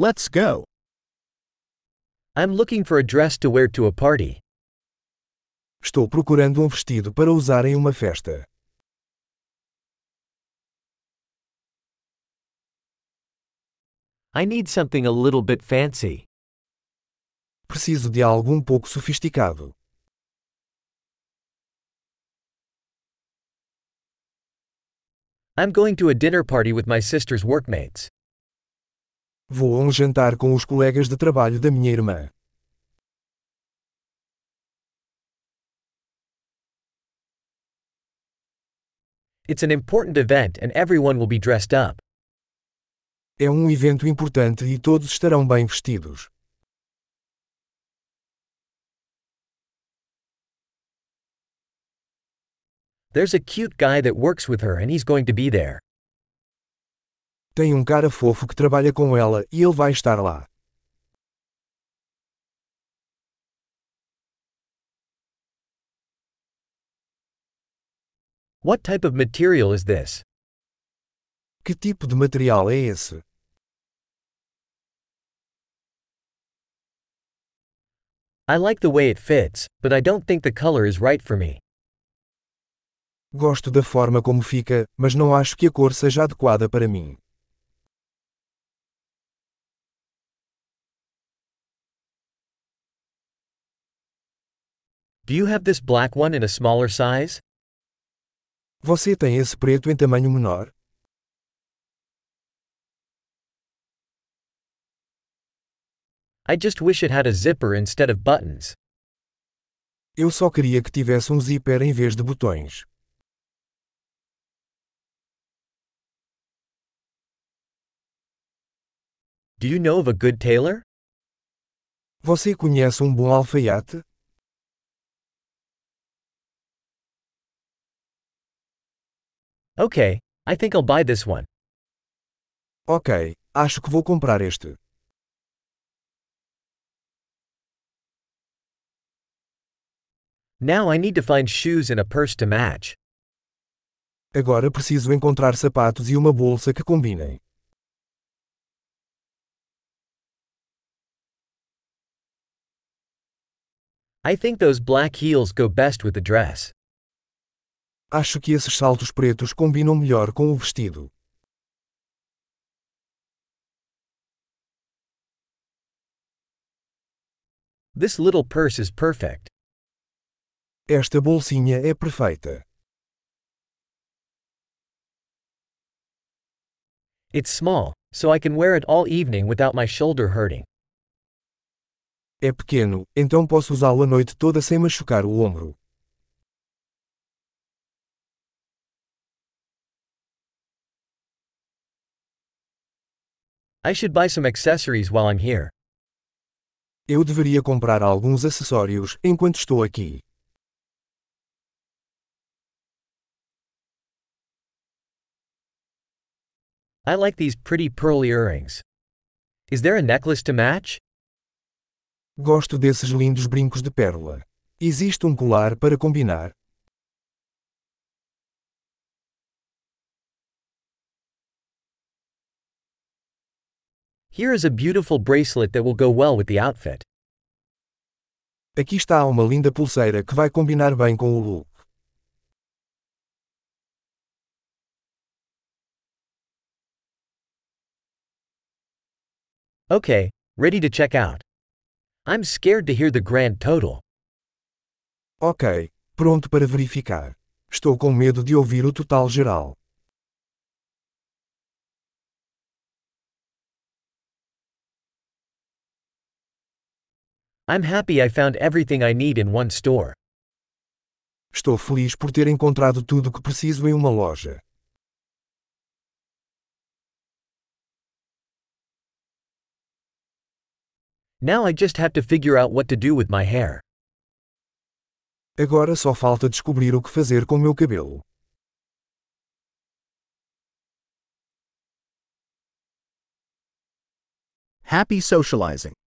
Let's go. I'm looking for a dress to wear to a party. Estou procurando um vestido para usar em uma festa. I need something a little bit fancy. Preciso de algo um pouco sofisticado. I'm going to a dinner party with my sister's workmates. Vou a um jantar com os colegas de trabalho da minha irmã. It's an important event and everyone will be dressed up. É um evento importante e todos estarão bem vestidos. There's a cute guy that works with her and he's going to be there. Tem um cara fofo que trabalha com ela e ele vai estar lá. What type of material is this? Que tipo de material é esse? I like the way it fits, but I don't think the color is right for me. Gosto da forma como fica, mas não acho que a cor seja adequada para mim. Do you have this black one in a smaller size? Você tem esse preto em tamanho menor? I just wish it had a zipper instead of buttons. Eu só queria que tivesse um zíper em vez de botões. Do you know of a good tailor? Você conhece um bom alfaiate? Okay, I think I'll buy this one. Ok, acho que vou comprar este. Now I need to find shoes and a purse to match. Agora preciso encontrar sapatos e uma bolsa que combinem. I think those black heels go best with the dress. Acho que esses saltos pretos combinam melhor com o vestido. This little purse is perfect. Esta bolsinha é perfeita. It's small, so I can wear it all evening without my shoulder hurting. É pequeno, então posso usá-lo a noite toda sem machucar o ombro. I should buy some accessories while I'm here. Eu deveria comprar alguns acessórios enquanto estou aqui. I like these pretty pearl earrings. Is there a necklace to match? Gosto desses lindos brincos de pérola. Existe um colar para combinar? Here is a beautiful bracelet that will go well with the outfit. Aqui está uma linda pulseira que vai combinar bem com o look. Okay, ready to check out. I'm scared to hear the grand total. Ok, pronto para verificar. Estou com medo de ouvir o total geral. I'm happy I found everything I need in one store. Estou feliz por ter encontrado tudo o que preciso em uma loja. Now I just have to figure out what to do with my hair. Agora só falta descobrir o que fazer com meu cabelo. Happy socializing.